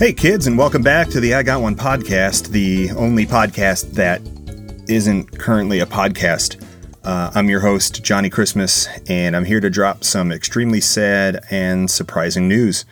Hey, kids, and welcome back to the I Got One podcast, the only podcast that isn't currently a podcast. Uh, I'm your host, Johnny Christmas, and I'm here to drop some extremely sad and surprising news.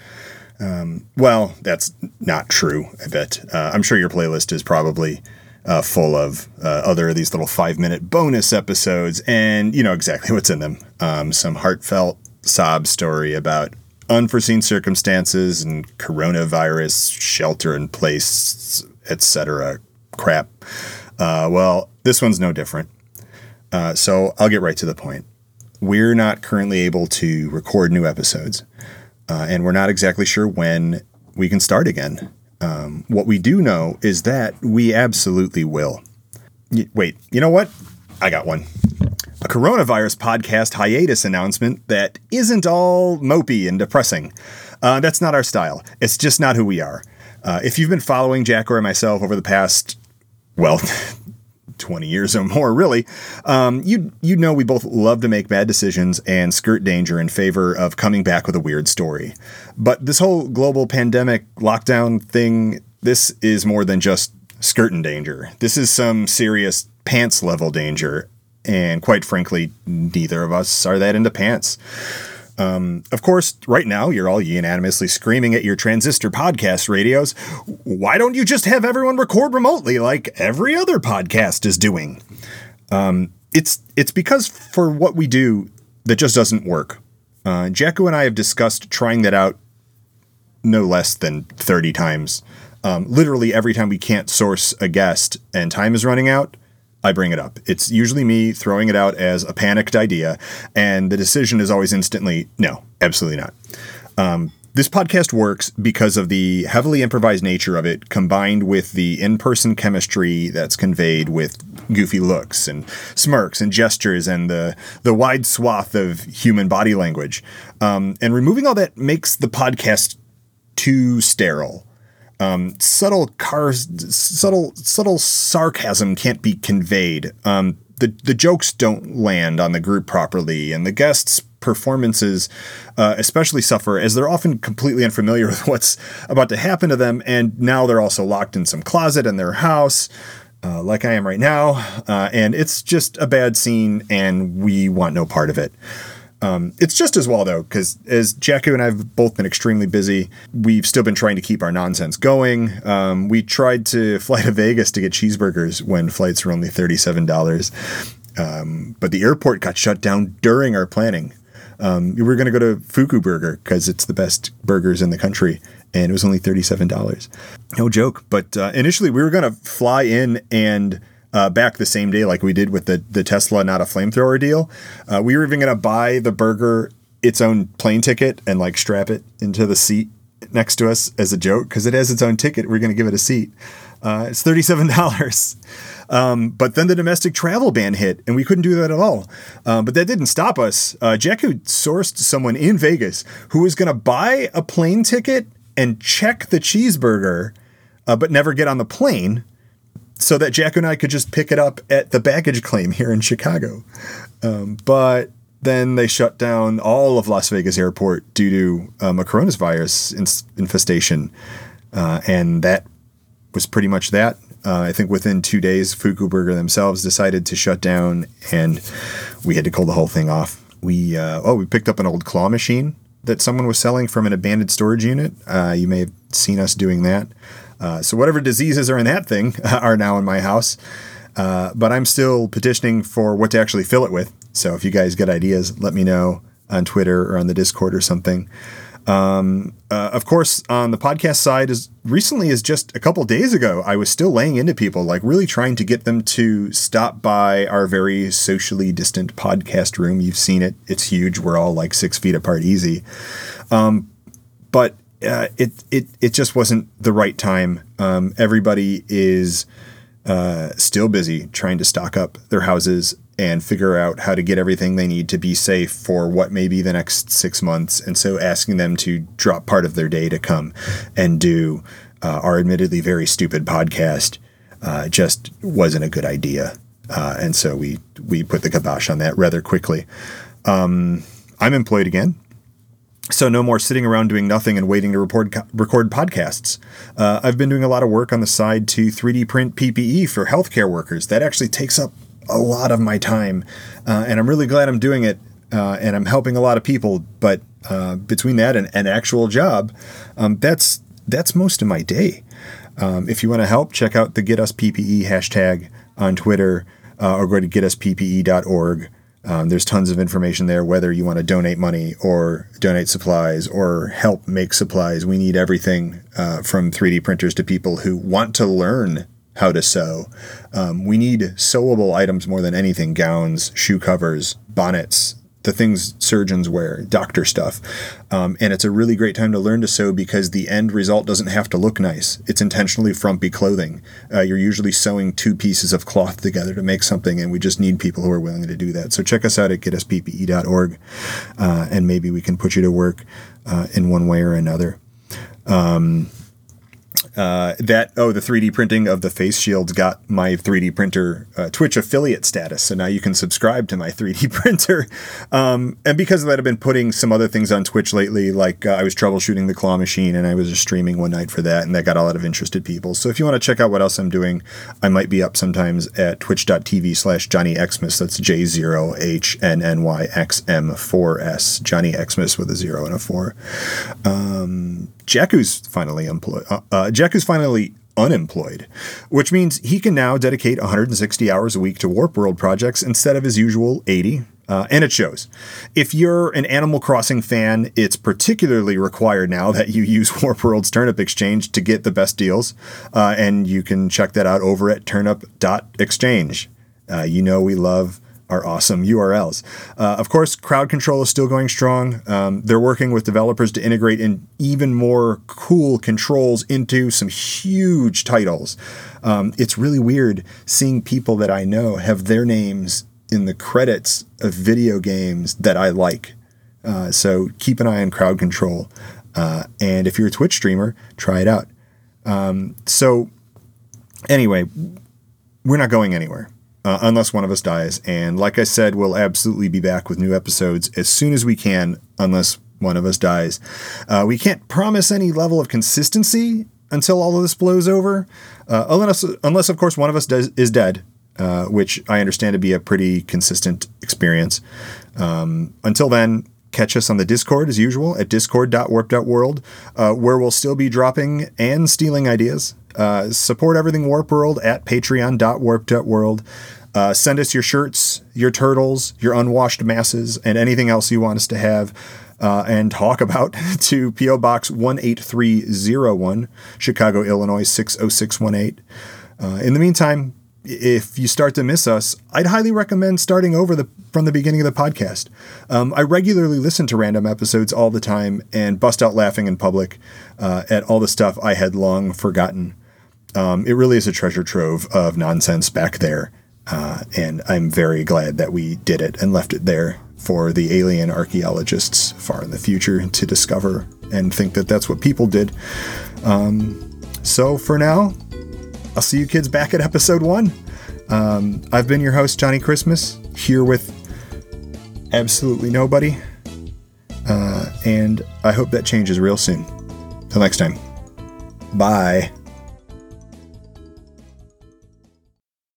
Um, well, that's not true, I bet. Uh, I'm sure your playlist is probably uh, full of uh, other of these little five minute bonus episodes, and you know exactly what's in them. Um, some heartfelt sob story about unforeseen circumstances and coronavirus shelter in place, etc. crap. Uh, well, this one's no different. Uh, so I'll get right to the point. We're not currently able to record new episodes, uh, and we're not exactly sure when we can start again. Um, what we do know is that we absolutely will. Y- wait, you know what? I got one a coronavirus podcast hiatus announcement that isn't all mopey and depressing. Uh, that's not our style. It's just not who we are. Uh, if you've been following Jack or myself over the past, well, 20 years or more, really, um, you you know we both love to make bad decisions and skirt danger in favor of coming back with a weird story. But this whole global pandemic lockdown thing, this is more than just skirting danger. This is some serious pants level danger and quite frankly, neither of us are that into pants. Um, of course, right now you're all unanimously screaming at your transistor podcast radios. Why don't you just have everyone record remotely like every other podcast is doing? Um, it's it's because for what we do, that just doesn't work. Uh, Jacko and I have discussed trying that out no less than 30 times. Um, literally every time we can't source a guest and time is running out, I bring it up. It's usually me throwing it out as a panicked idea, and the decision is always instantly no, absolutely not. Um, this podcast works because of the heavily improvised nature of it, combined with the in person chemistry that's conveyed with goofy looks and smirks and gestures and the, the wide swath of human body language. Um, and removing all that makes the podcast too sterile. Um, subtle cars, subtle subtle sarcasm can't be conveyed. Um, the the jokes don't land on the group properly, and the guests' performances uh, especially suffer as they're often completely unfamiliar with what's about to happen to them, and now they're also locked in some closet in their house. Uh, like I am right now, uh, and it's just a bad scene, and we want no part of it. Um, it's just as well though, because as Jacko and I have both been extremely busy, we've still been trying to keep our nonsense going. Um, we tried to fly to Vegas to get cheeseburgers when flights were only thirty-seven dollars, um, but the airport got shut down during our planning. Um, we were going to go to Fuku Burger because it's the best burgers in the country, and it was only thirty-seven dollars. No joke. But uh, initially, we were going to fly in and uh, back the same day, like we did with the the Tesla not a flamethrower deal. Uh, we were even gonna buy the burger its own plane ticket and like strap it into the seat next to us as a joke because it has its own ticket. We're gonna give it a seat. Uh, it's thirty seven dollars. Um, but then the domestic travel ban hit, and we couldn't do that at all. Um, but that didn't stop us. Uh, Jacko sourced someone in Vegas who was going to buy a plane ticket and check the cheeseburger, uh, but never get on the plane so that Jack and I could just pick it up at the baggage claim here in Chicago. Um, but then they shut down all of Las Vegas airport due to um, a coronavirus infestation. Uh, and that was pretty much that. Uh, I think within two days, Fuku Burger themselves decided to shut down, and we had to call the whole thing off. We uh, oh, we picked up an old claw machine that someone was selling from an abandoned storage unit. Uh, you may have seen us doing that. Uh, so whatever diseases are in that thing are now in my house. Uh, but I'm still petitioning for what to actually fill it with. So if you guys get ideas, let me know on Twitter or on the Discord or something. Um, uh, of course, on the podcast side, as recently as just a couple days ago, I was still laying into people, like really trying to get them to stop by our very socially distant podcast room. You've seen it; it's huge. We're all like six feet apart, easy. Um, but uh, it it it just wasn't the right time. Um, everybody is uh, still busy trying to stock up their houses and figure out how to get everything they need to be safe for what may be the next six months. And so, asking them to drop part of their day to come and do uh, our admittedly very stupid podcast uh, just wasn't a good idea. Uh, and so we we put the kibosh on that rather quickly. Um, I'm employed again so no more sitting around doing nothing and waiting to record record podcasts. Uh, I've been doing a lot of work on the side to 3D print PPE for healthcare workers. That actually takes up a lot of my time, uh, and I'm really glad I'm doing it. Uh, and I'm helping a lot of people. But uh, between that and an actual job, um, that's that's most of my day. Um, if you want to help, check out the Get Us PPE hashtag on Twitter uh, or go to getusppe.org. Um, there's tons of information there, whether you want to donate money or donate supplies or help make supplies. We need everything uh, from 3D printers to people who want to learn how to sew. Um, we need sewable items more than anything gowns, shoe covers, bonnets, the things surgeons wear, doctor stuff. Um, and it's a really great time to learn to sew because the end result doesn't have to look nice. It's intentionally frumpy clothing. Uh, you're usually sewing two pieces of cloth together to make something, and we just need people who are willing to do that. So check us out at getusppe.org, uh, and maybe we can put you to work uh, in one way or another. Um, uh, that oh the 3D printing of the face shields got my 3D printer uh, Twitch affiliate status, so now you can subscribe to my 3D printer. Um, and because of that, I've been putting some other things on Twitch lately. Like uh, I was troubleshooting the claw machine, and I was just streaming one night for that, and that got a lot of interested people. So if you want to check out what else I'm doing, I might be up sometimes at twitch.tv/slash Johnny Xmas. That's J zero H N N Y X M four S Johnny Xmas with a zero and a four. Um, Jacko's finally employed. Uh, uh, finally unemployed, which means he can now dedicate 160 hours a week to Warp World projects instead of his usual 80. Uh, and it shows. If you're an Animal Crossing fan, it's particularly required now that you use Warp World's Turnip Exchange to get the best deals. Uh, and you can check that out over at turnip.exchange. Uh, you know we love are awesome URLs. Uh, of course, crowd control is still going strong. Um, they're working with developers to integrate in even more cool controls into some huge titles. Um, it's really weird seeing people that I know have their names in the credits of video games that I like. Uh, so keep an eye on crowd control. Uh, and if you're a Twitch streamer, try it out. Um, so, anyway, we're not going anywhere uh, unless one of us dies. And like I said, we'll absolutely be back with new episodes as soon as we can, unless one of us dies. Uh, we can't promise any level of consistency until all of this blows over, uh, unless, unless, of course, one of us does, is dead. Uh, which I understand to be a pretty consistent experience. Um, until then, catch us on the Discord as usual at discord.warp.world, uh, where we'll still be dropping and stealing ideas. Uh, support everything Warp World at patreon.warp.world. Uh, send us your shirts, your turtles, your unwashed masses, and anything else you want us to have uh, and talk about to P.O. Box 18301, Chicago, Illinois 60618. Uh, in the meantime, if you start to miss us, I'd highly recommend starting over the from the beginning of the podcast. Um, I regularly listen to random episodes all the time and bust out laughing in public uh, at all the stuff I had long forgotten. Um, it really is a treasure trove of nonsense back there. Uh, and I'm very glad that we did it and left it there for the alien archaeologists far in the future to discover and think that that's what people did. Um, so for now, I'll see you kids back at episode one. Um, I've been your host, Johnny Christmas, here with absolutely nobody. Uh, and I hope that changes real soon. Till next time. Bye.